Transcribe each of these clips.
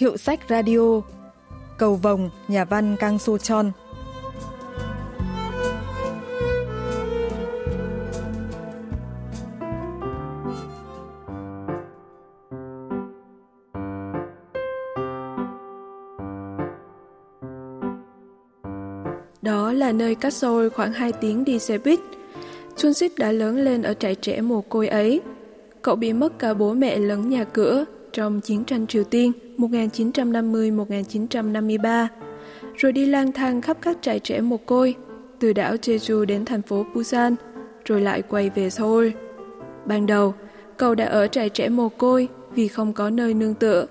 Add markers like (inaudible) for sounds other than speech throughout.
Hiệu sách radio Cầu vồng, nhà văn Kang soo Chon Đó là nơi cách sôi khoảng 2 tiếng đi xe buýt. Chun Sik đã lớn lên ở trại trẻ mồ côi ấy. Cậu bị mất cả bố mẹ lẫn nhà cửa trong chiến tranh Triều Tiên 1950-1953, rồi đi lang thang khắp các trại trẻ mồ côi, từ đảo Jeju đến thành phố Busan, rồi lại quay về Seoul. Ban đầu, cậu đã ở trại trẻ mồ côi vì không có nơi nương tựa,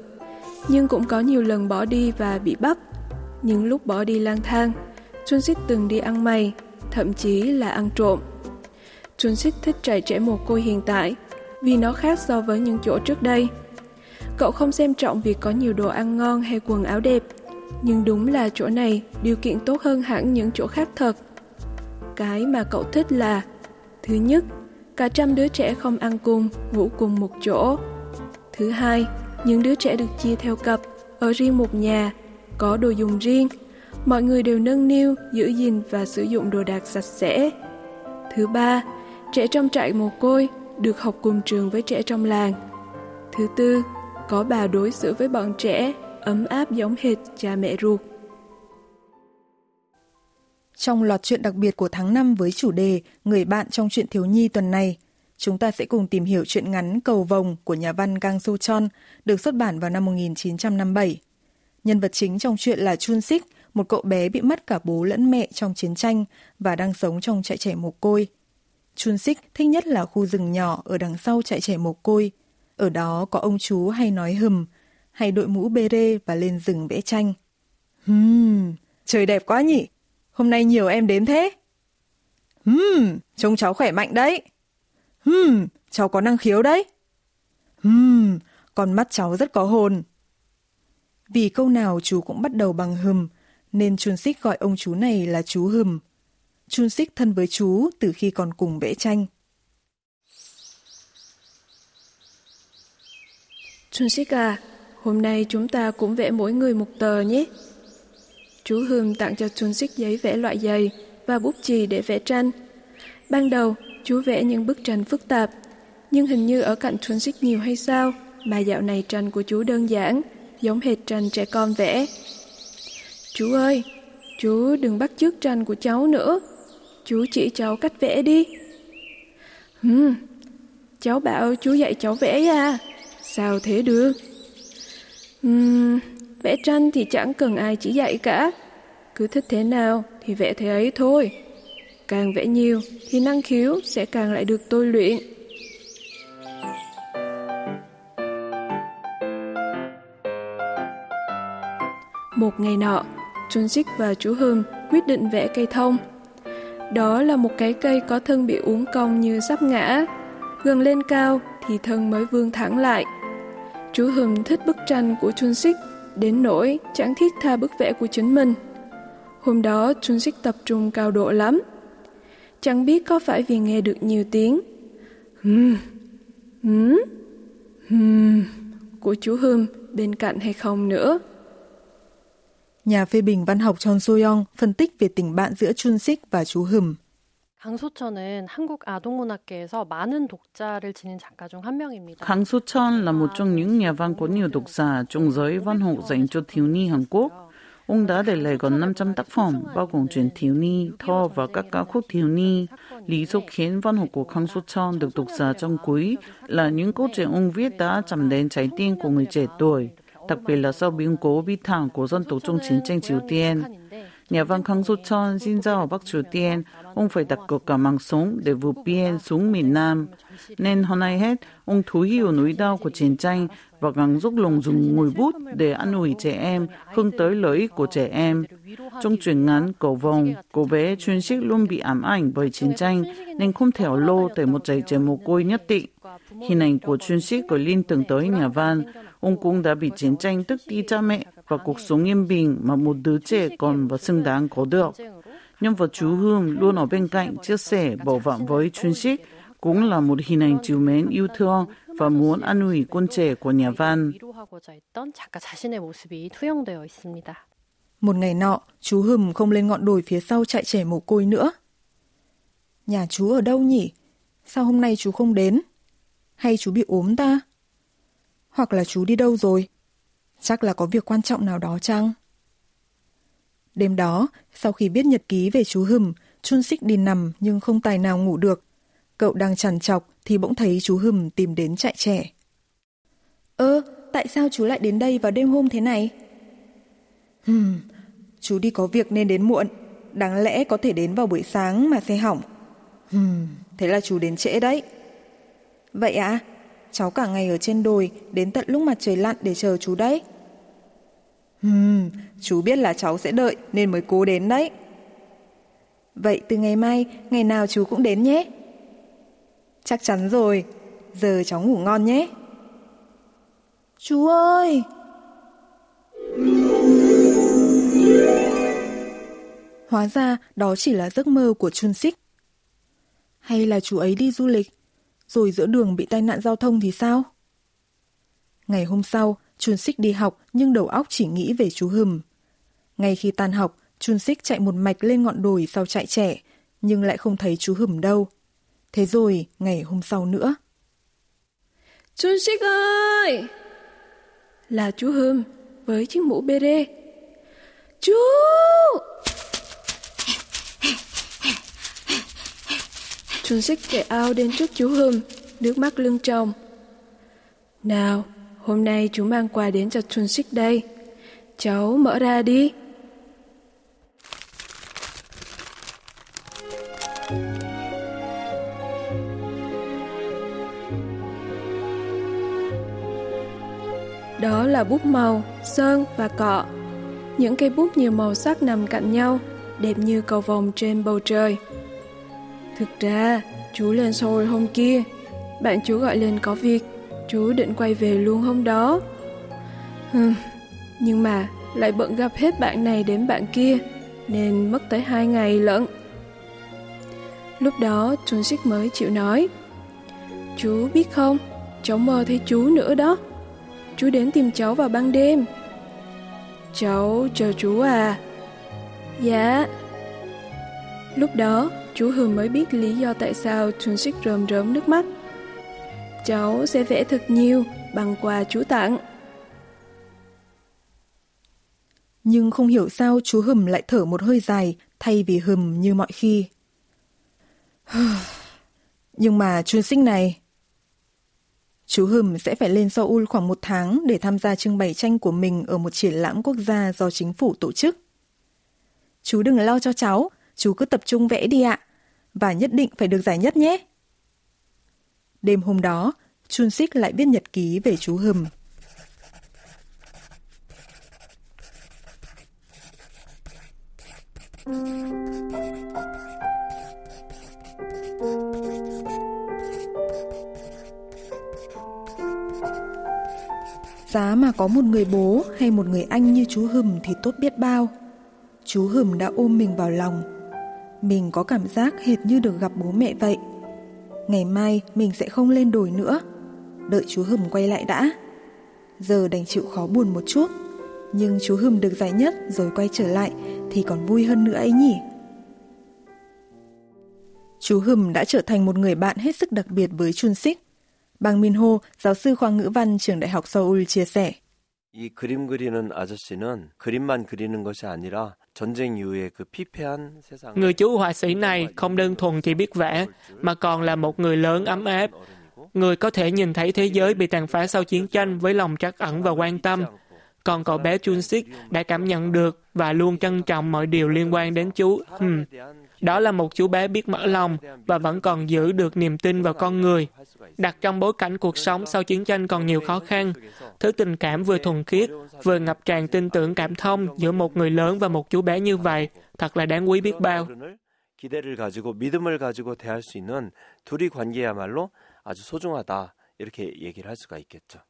nhưng cũng có nhiều lần bỏ đi và bị bắt. Những lúc bỏ đi lang thang, Chun Sik từng đi ăn mày, thậm chí là ăn trộm. Chun Sik thích trại trẻ mồ côi hiện tại vì nó khác so với những chỗ trước đây. Cậu không xem trọng việc có nhiều đồ ăn ngon hay quần áo đẹp, nhưng đúng là chỗ này điều kiện tốt hơn hẳn những chỗ khác thật. Cái mà cậu thích là Thứ nhất, cả trăm đứa trẻ không ăn cùng, ngủ cùng một chỗ. Thứ hai, những đứa trẻ được chia theo cặp, ở riêng một nhà, có đồ dùng riêng. Mọi người đều nâng niu, giữ gìn và sử dụng đồ đạc sạch sẽ. Thứ ba, trẻ trong trại mồ côi được học cùng trường với trẻ trong làng. Thứ tư, có bà đối xử với bọn trẻ ấm áp giống hệt cha mẹ ruột. Trong loạt chuyện đặc biệt của tháng 5 với chủ đề Người bạn trong chuyện thiếu nhi tuần này, chúng ta sẽ cùng tìm hiểu chuyện ngắn Cầu Vồng của nhà văn Kang Soo Chon được xuất bản vào năm 1957. Nhân vật chính trong chuyện là Chun Sik, một cậu bé bị mất cả bố lẫn mẹ trong chiến tranh và đang sống trong trại trẻ mồ côi. Chun Sik thích nhất là khu rừng nhỏ ở đằng sau trại trẻ mồ côi. Ở đó có ông chú hay nói hừm, hay đội mũ bê rê và lên rừng vẽ tranh. Hmm, trời đẹp quá nhỉ? Hôm nay nhiều em đến thế. Hmm, trông cháu khỏe mạnh đấy. Hmm, cháu có năng khiếu đấy. Hmm, con mắt cháu rất có hồn. Vì câu nào chú cũng bắt đầu bằng hừm, nên Chun Sik gọi ông chú này là chú hừm. Chun Sik thân với chú từ khi còn cùng vẽ tranh. Chun à, hôm nay chúng ta cũng vẽ mỗi người một tờ nhé. Chú Hương tặng cho Chun giấy vẽ loại dày và bút chì để vẽ tranh. Ban đầu, chú vẽ những bức tranh phức tạp, nhưng hình như ở cạnh Chun nhiều hay sao, mà dạo này tranh của chú đơn giản, giống hệt tranh trẻ con vẽ. Chú ơi, chú đừng bắt chước tranh của cháu nữa. Chú chỉ cháu cách vẽ đi. Hừm, cháu bảo chú dạy cháu vẽ à? Sao thế được? Uhm, vẽ tranh thì chẳng cần ai chỉ dạy cả. Cứ thích thế nào thì vẽ thế ấy thôi. Càng vẽ nhiều thì năng khiếu sẽ càng lại được tôi luyện. Một ngày nọ, Chun Sik và chú Hương quyết định vẽ cây thông. Đó là một cái cây có thân bị uốn cong như sắp ngã. Gần lên cao thì thân mới vươn thẳng lại. Chú Hưng thích bức tranh của Chun Sik đến nỗi chẳng thiết tha bức vẽ của chính mình. Hôm đó Chun Sik tập trung cao độ lắm. Chẳng biết có phải vì nghe được nhiều tiếng hmm, hmm, hmm của chú Hưng bên cạnh hay không nữa. Nhà phê bình văn học Chon Soyong phân tích về tình bạn giữa Chun Sik và chú Hừm. 강소천은 한국 아동문학계에서 많은 독자를 지닌 작가 중 한 명입니다. Sochon là một trong những nhà văn có nhiều độc giả trong giới văn học dành cho thiếu nhi Hàn Quốc. Ông đã để lại gần 500 tác phẩm, bao gồm truyện thiếu nhi, thơ và các ca khúc thiếu nhi. Lý do khiến văn học của Kang Sochon được độc giả trong quý là những câu chuyện ông viết đã chạm đến trái tim của người trẻ tuổi, đặc biệt là sau biến cố bi thảm của dân tộc trong chiến tranh Triều Tiên. Nhà văn Kang So-chon sinh ra ở Bắc Triều Tiên, ông phải đặt cược cả mạng sống để vượt biên xuống miền Nam. Nên hôm nay hết, ông thú hiểu nỗi đau của chiến tranh và gắng giúp lòng dùng ngồi bút để an ủi trẻ em, hướng tới lợi ích của trẻ em. Trong truyện ngắn Cầu Vòng, cô bé chuyên sức luôn bị ám ảnh bởi chiến tranh nên không thể lô tới một giày trẻ mồ côi nhất định. Hình ảnh của chuyên sĩ có liên tưởng tới nhà văn, ông cũng đã bị chiến tranh tức đi cha mẹ và cuộc sống yên bình mà một đứa trẻ còn và xứng đáng có được. Nhân vật chú Hương luôn ở bên cạnh chia sẻ bảo vọng với chuyên sức cũng là một hình ảnh chiều mến yêu thương và muốn an ủi con trẻ của nhà văn. Một ngày nọ, chú Hừm không lên ngọn đồi phía sau trại trẻ mồ côi nữa. Nhà chú ở đâu nhỉ? Sao hôm nay chú không đến? Hay chú bị ốm ta? Hoặc là chú đi đâu rồi? Chắc là có việc quan trọng nào đó chăng? Đêm đó, sau khi viết nhật ký về chú Hừm, Chun Sik đi nằm nhưng không tài nào ngủ được. Cậu đang trằn trọc thì bỗng thấy chú Hừm tìm đến trại trẻ. Ơ, tại sao chú lại đến đây vào đêm hôm thế này? Hừm, chú đi có việc nên đến muộn. Đáng lẽ có thể đến vào buổi sáng mà xe hỏng. Hừm, thế là chú đến trễ đấy. Vậy à? Cháu cả ngày ở trên đồi đến tận lúc mặt trời lặn để chờ chú đấy. Hừm, chú biết là cháu sẽ đợi nên mới cố đến đấy. Vậy từ ngày mai, ngày nào chú cũng đến nhé. Chắc chắn rồi, giờ cháu ngủ ngon nhé. Chú ơi! Hóa ra đó chỉ là giấc mơ của Chun Sik. Hay là chú ấy đi du lịch, rồi giữa đường bị tai nạn giao thông thì sao? Ngày hôm sau, Chun Sik đi học nhưng đầu óc chỉ nghĩ về chú Hừm. Ngay khi tan học, Chun Sik chạy một mạch lên ngọn đồi sau chạy trẻ, nhưng lại không thấy chú Hừm đâu. Thế rồi, ngày hôm sau nữa. Chun Sik ơi! Là chú Hừm với chiếc mũ bê đê. Chú! Trương Sik chạy ao đến trước chú Hưng, nước mắt lưng tròng. Nào, hôm nay chú mang quà đến cho Trương Sik đây. Cháu mở ra đi. Đó là bút màu, sơn và cọ. Những cây bút nhiều màu sắc nằm cạnh nhau, đẹp như cầu vồng trên bầu trời. Thực ra, chú lên Seoul hôm kia. Bạn chú gọi lên có việc, chú định quay về luôn hôm đó. Hừm, nhưng mà lại bận gặp hết bạn này đến bạn kia, nên mất tới hai ngày lận. Lúc đó Chun Sik mới chịu nói Chú biết không, cháu mơ thấy chú nữa đó Chú đến tìm cháu vào ban đêm Cháu chờ chú à Dạ Lúc đó chú Hường mới biết lý do tại sao Chun Sik rơm rớm nước mắt Cháu sẽ vẽ thật nhiều bằng quà chú tặng Nhưng không hiểu sao chú Hừm lại thở một hơi dài thay vì hừm như mọi khi. (sighs) Nhưng mà chuyên sinh này... Chú Hừm sẽ phải lên Seoul khoảng một tháng để tham gia trưng bày tranh của mình ở một triển lãm quốc gia do chính phủ tổ chức. Chú đừng lo cho cháu, chú cứ tập trung vẽ đi ạ. Và nhất định phải được giải nhất nhé. Đêm hôm đó, Chun Sik lại viết nhật ký về chú Hừm. Giá mà có một người bố hay một người anh như chú Hừm thì tốt biết bao. Chú Hừm đã ôm mình vào lòng. Mình có cảm giác hệt như được gặp bố mẹ vậy. Ngày mai mình sẽ không lên đồi nữa. Đợi chú Hừm quay lại đã. Giờ đành chịu khó buồn một chút. Nhưng chú Hừm được giải nhất rồi quay trở lại thì còn vui hơn nữa ấy nhỉ. Chú Hừm đã trở thành một người bạn hết sức đặc biệt với Chun Sik. Bang Min Ho, giáo sư khoa ngữ văn trường Đại học Seoul chia sẻ. 이 그림 그리는 아저씨는 그림만 그리는 것이 아니라 전쟁 이후의 그 피폐한 세상. Người chú họa sĩ này không đơn thuần chỉ biết vẽ, mà còn là một người lớn ấm áp. Người có thể nhìn thấy thế giới bị tàn phá sau chiến tranh với lòng trắc ẩn và quan tâm. Còn cậu bé Chun Sik đã cảm nhận được và luôn trân trọng mọi điều liên quan đến chú. Hmm. Đó là một chú bé biết mở lòng và vẫn còn giữ được niềm tin vào con người. Đặt trong bối cảnh cuộc sống sau chiến tranh còn nhiều khó khăn, thứ tình cảm vừa thuần khiết, vừa ngập tràn tin tưởng cảm thông giữa một người lớn và một chú bé như vậy, thật là đáng quý biết bao. 기대를 가지고 믿음을 가지고 대할 수 있는 둘이 관계야말로 아주 소중하다. 이렇게 얘기를 할 수가 있겠죠.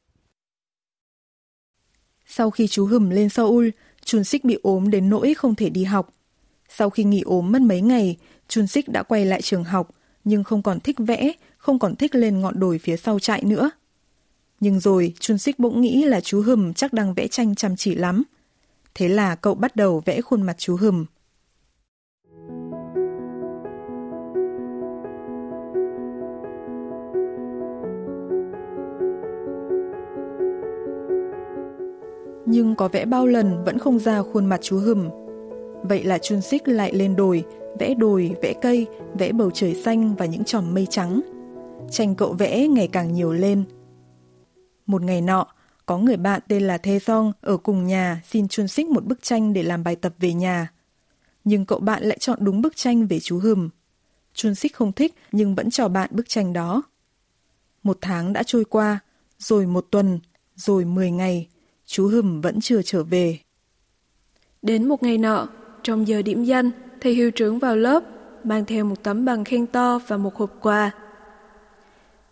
Sau khi chú Hừm lên Seoul, Chun Sik bị ốm đến nỗi không thể đi học. Sau khi nghỉ ốm mất mấy ngày, Chun Sik đã quay lại trường học, nhưng không còn thích vẽ, không còn thích lên ngọn đồi phía sau trại nữa. Nhưng rồi Chun Sik bỗng nghĩ là chú Hùm chắc đang vẽ tranh chăm chỉ lắm. Thế là cậu bắt đầu vẽ khuôn mặt chú Hùm. Nhưng có vẽ bao lần vẫn không ra khuôn mặt chú Hùm. Vậy là Chun Sik lại lên đồi, vẽ đồi, vẽ cây, vẽ bầu trời xanh và những chòm mây trắng. Tranh cậu vẽ ngày càng nhiều lên. Một ngày nọ, có người bạn tên là Thê Song ở cùng nhà xin Chun Sik một bức tranh để làm bài tập về nhà. Nhưng cậu bạn lại chọn đúng bức tranh về chú Hùm. Chun Sik không thích nhưng vẫn cho bạn bức tranh đó. Một tháng đã trôi qua, rồi một tuần, rồi mười ngày, chú Hùm vẫn chưa trở về. Đến một ngày nọ, trong giờ điểm danh, thầy hiệu trưởng vào lớp, mang theo một tấm bằng khen to và một hộp quà.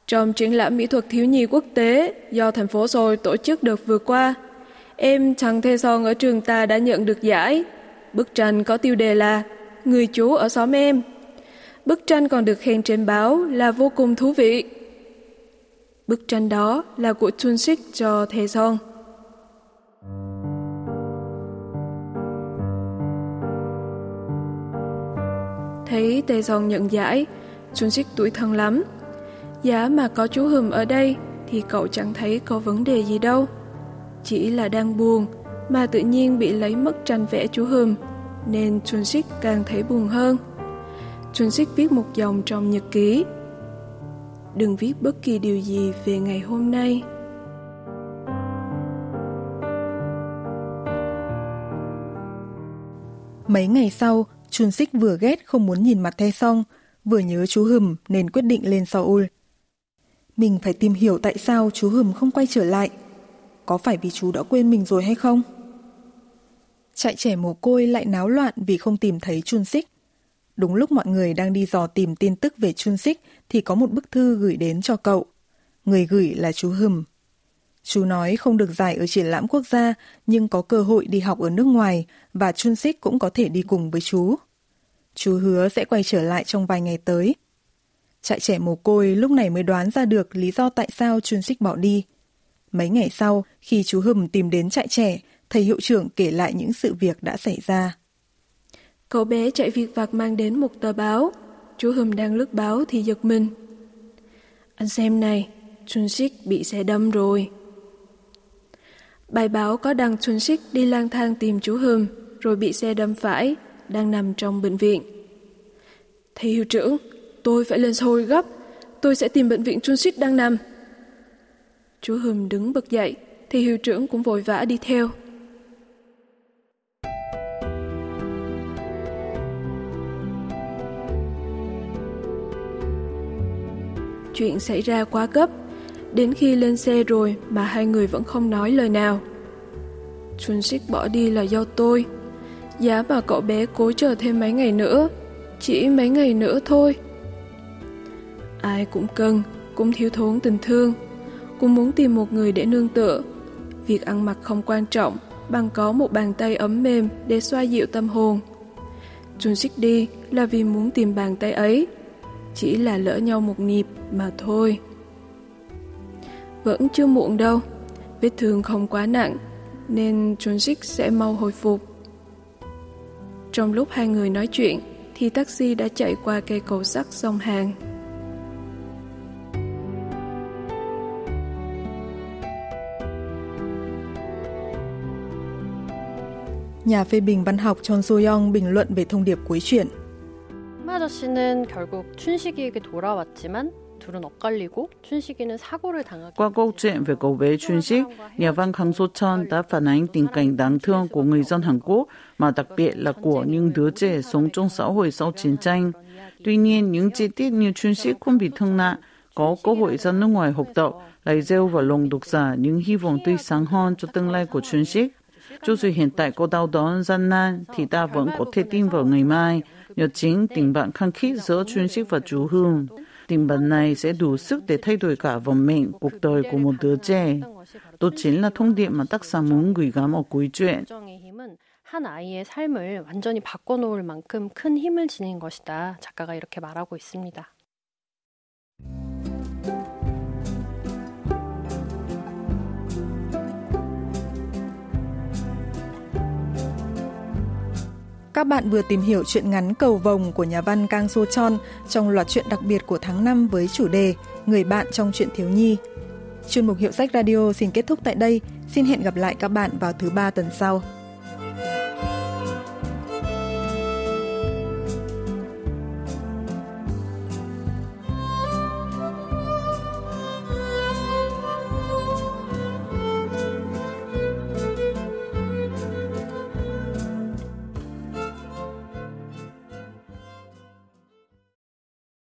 Trong triển lãm mỹ thuật thiếu nhi quốc tế do thành phố Seoul tổ chức đợt vừa qua, em Trần Thê Son ở trường ta đã nhận được giải. Bức tranh có tiêu đề là Người chú ở xóm em. Bức tranh còn được khen trên báo là vô cùng thú vị. Bức tranh đó là của Chun Sik cho Thê Son. Thấy Tê Son nhận giải, Chun Sik tuổi thân lắm. Giá mà có chú Hùm ở đây thì cậu chẳng thấy có vấn đề gì đâu. Chỉ là đang buồn mà tự nhiên bị lấy mất tranh vẽ chú Hùm nên Chun Sik càng thấy buồn hơn. Chun Sik viết một dòng trong nhật ký. Đừng viết bất kỳ điều gì về ngày hôm nay. Mấy ngày sau, Chun Sik vừa ghét không muốn nhìn mặt the Song, vừa nhớ chú Hùm nên quyết định lên Seoul. Mình phải tìm hiểu tại sao chú Hùm không quay trở lại. Có phải vì chú đã quên mình rồi hay không? Chạy trẻ mồ côi lại náo loạn vì không tìm thấy Chun Sik. Đúng lúc mọi người đang đi dò tìm tin tức về Chun Sik thì có một bức thư gửi đến cho cậu. Người gửi là chú Hùm. Chú nói không được giải ở triển lãm quốc gia nhưng có cơ hội đi học ở nước ngoài và Chun Sik cũng có thể đi cùng với chú. Chú hứa sẽ quay trở lại trong vài ngày tới. Trại trẻ mồ côi lúc này mới đoán ra được lý do tại sao Chun Sik bỏ đi. Mấy ngày sau, khi chú Hùm tìm đến trại trẻ, thầy hiệu trưởng kể lại những sự việc đã xảy ra. Cậu bé chạy việc vặt mang đến một tờ báo. Chú Hùm đang lướt báo thì giật mình. Anh xem này, Chun Sik bị xe đâm rồi. Bài báo có đăng Chun Sik đi lang thang tìm chú Hùm rồi bị xe đâm phải, đang nằm trong bệnh viện. Thầy hiệu trưởng, tôi phải lên Seoul gấp. Tôi sẽ tìm bệnh viện Chun Sik đang nằm. Chú Hùm đứng bật dậy, thì hiệu trưởng cũng vội vã đi theo. Chuyện xảy ra quá gấp, đến khi lên xe rồi mà hai người vẫn không nói lời nào. Chun Sik bỏ đi là do tôi. Giá mà cậu bé cố chờ thêm mấy ngày nữa, chỉ mấy ngày nữa thôi. Ai cũng cần, cũng thiếu thốn tình thương, cũng muốn tìm một người để nương tựa. Việc ăn mặc không quan trọng, bằng có một bàn tay ấm mềm để xoa dịu tâm hồn. Chun Sik đi là vì muốn tìm bàn tay ấy, chỉ là lỡ nhau một nhịp mà thôi. Vẫn chưa muộn đâu, vết thương không quá nặng, nên Chun Sik sẽ mau hồi phục. Trong lúc hai người nói chuyện, thì taxi đã chạy qua cây cầu sắt sông Hàng. Nhà phê bình văn học Chon So-young bình luận về thông điệp cuối truyện. 아저씨는 결국 춘식이에게 돌아왔지만 둘은 엇갈리고 춘식이는 사고를 당하게 Qua câu chuyện về cậu bé chuyên Sik, nhà văn Khang So Chon đã phản ánh tình cảnh đáng thương của người dân Hàn Quốc, mà đặc biệt là của những đứa trẻ sống trong xã hội sau chiến tranh. Tuy nhiên, những chi tiết như chuyên Sik không bị thương nặng, có cơ hội ra nước ngoài học tập, lại gieo vào lòng độc giả những hy vọng tươi sáng hơn cho tương lai của chuyên Sik. Cho dù hiện tại có đau đớn gian nan, thì ta vẫn có thể tin vào ngày mai. Nhờ chính tình bạn khăng khít giữa chuyên Sik và chú Hương. Này sẽ đủ sức để thay đổi cả vận mệnh cuộc đời của một đứa trẻ. Đó chính là thông điệp mà tác giả muốn gửi gắm ở cuối truyện. 한 아이의 삶을 완전히 바꿔놓을 만큼 큰 힘을 지닌 것이다. 작가가 이렇게 말하고 있습니다. Các bạn vừa tìm hiểu chuyện ngắn Cầu Vồng của nhà văn Kang So Chon trong loạt truyện đặc biệt của tháng 5 với chủ đề Người bạn trong chuyện thiếu nhi. Chuyên mục Hiệu sách Radio xin kết thúc tại đây. Xin hẹn gặp lại các bạn vào thứ ba tuần sau.